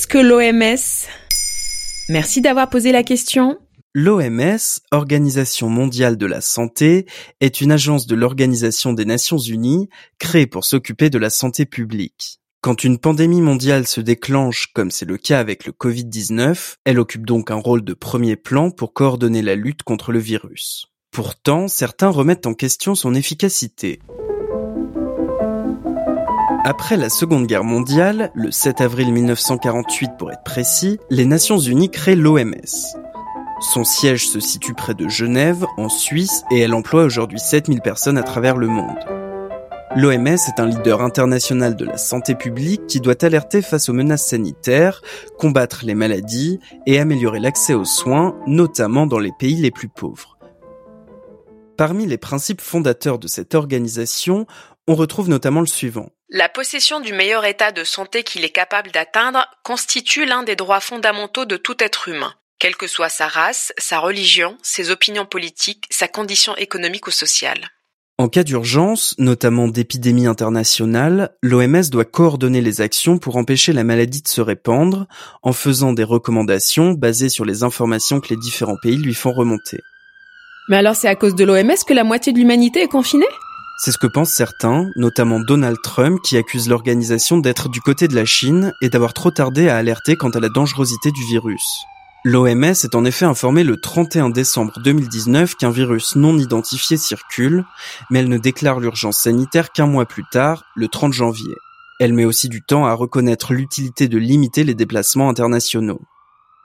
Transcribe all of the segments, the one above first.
Qu'est-ce que l'OMS Merci d'avoir posé la question. L'OMS, Organisation mondiale de la santé, est une agence de l'Organisation des Nations Unies créée pour s'occuper de la santé publique. Quand une pandémie mondiale se déclenche, comme c'est le cas avec le Covid-19, elle occupe donc un rôle de premier plan pour coordonner la lutte contre le virus. Pourtant, certains remettent en question son efficacité. Après la Seconde Guerre mondiale, le 7 avril 1948 pour être précis, les Nations Unies créent l'OMS. Son siège se situe près de Genève, en Suisse, et elle emploie aujourd'hui 7000 personnes à travers le monde. L'OMS est un leader international de la santé publique qui doit alerter face aux menaces sanitaires, combattre les maladies et améliorer l'accès aux soins, notamment dans les pays les plus pauvres. Parmi les principes fondateurs de cette organisation, on retrouve notamment le suivant. La possession du meilleur état de santé qu'il est capable d'atteindre constitue l'un des droits fondamentaux de tout être humain, quelle que soit sa race, sa religion, ses opinions politiques, sa condition économique ou sociale. En cas d'urgence, notamment d'épidémie internationale, l'OMS doit coordonner les actions pour empêcher la maladie de se répandre en faisant des recommandations basées sur les informations que les différents pays lui font remonter. Mais alors c'est à cause de l'OMS que la moitié de l'humanité est confinée? C'est ce que pensent certains, notamment Donald Trump qui accuse l'organisation d'être du côté de la Chine et d'avoir trop tardé à alerter quant à la dangerosité du virus. L'OMS est en effet informée le 31 décembre 2019 qu'un virus non identifié circule, mais elle ne déclare l'urgence sanitaire qu'un mois plus tard, le 30 janvier. Elle met aussi du temps à reconnaître l'utilité de limiter les déplacements internationaux.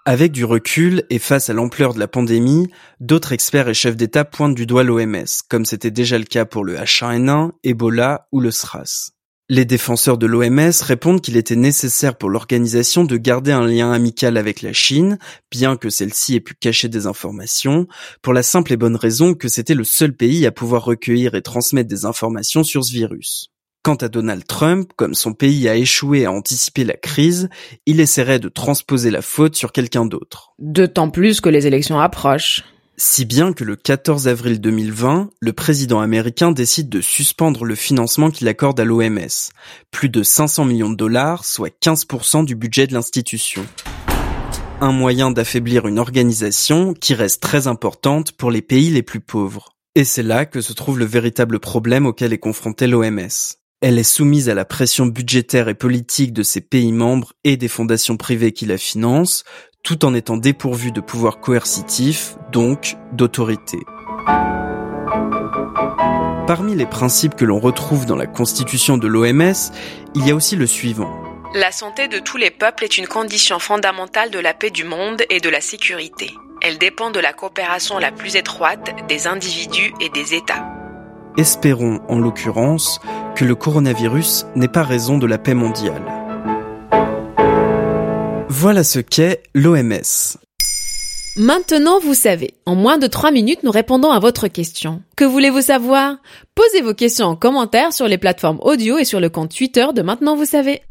Avec du recul et face à l'ampleur de la pandémie, d'autres experts et chefs d'État pointent du doigt l'OMS, comme c'était déjà le cas pour le H1N1, Ebola ou le SRAS. Les défenseurs de l'OMS répondent qu'il était nécessaire pour l'organisation de garder un lien amical avec la Chine, bien que celle-ci ait pu cacher des informations, pour la simple et bonne raison que c'était le seul pays à pouvoir recueillir et transmettre des informations sur ce virus. Quant à Donald Trump, comme son pays a échoué à anticiper la crise, il essaierait de transposer la faute sur quelqu'un d'autre. D'autant plus que les élections approchent. Si bien que le 14 avril 2020, le président américain décide de suspendre le financement qu'il accorde à l'OMS, plus de 500 millions de dollars, soit 15% du budget de l'institution. Un moyen d'affaiblir une organisation qui reste très importante pour les pays les plus pauvres. Et c'est là que se trouve le véritable problème auquel est confrontée l'OMS. Elle est soumise à la pression budgétaire et politique de ses pays membres et des fondations privées qui la financent, tout en étant dépourvu de pouvoir coercitif, donc d'autorité. Parmi les principes que l'on retrouve dans la constitution de l'OMS, il y a aussi le suivant. La santé de tous les peuples est une condition fondamentale de la paix du monde et de la sécurité. Elle dépend de la coopération la plus étroite des individus et des États. Espérons, en l'occurrence, que le coronavirus n'est pas raison de la paix mondiale. Voilà ce qu'est l'OMS. Maintenant, vous savez. En moins de 3 minutes, nous répondons à votre question. Que voulez-vous savoir? Posez vos questions en commentaire sur les plateformes audio et sur le compte Twitter de Maintenant, vous savez.